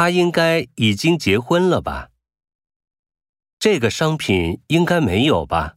他应该已经结婚了吧？这个商品应该没有吧？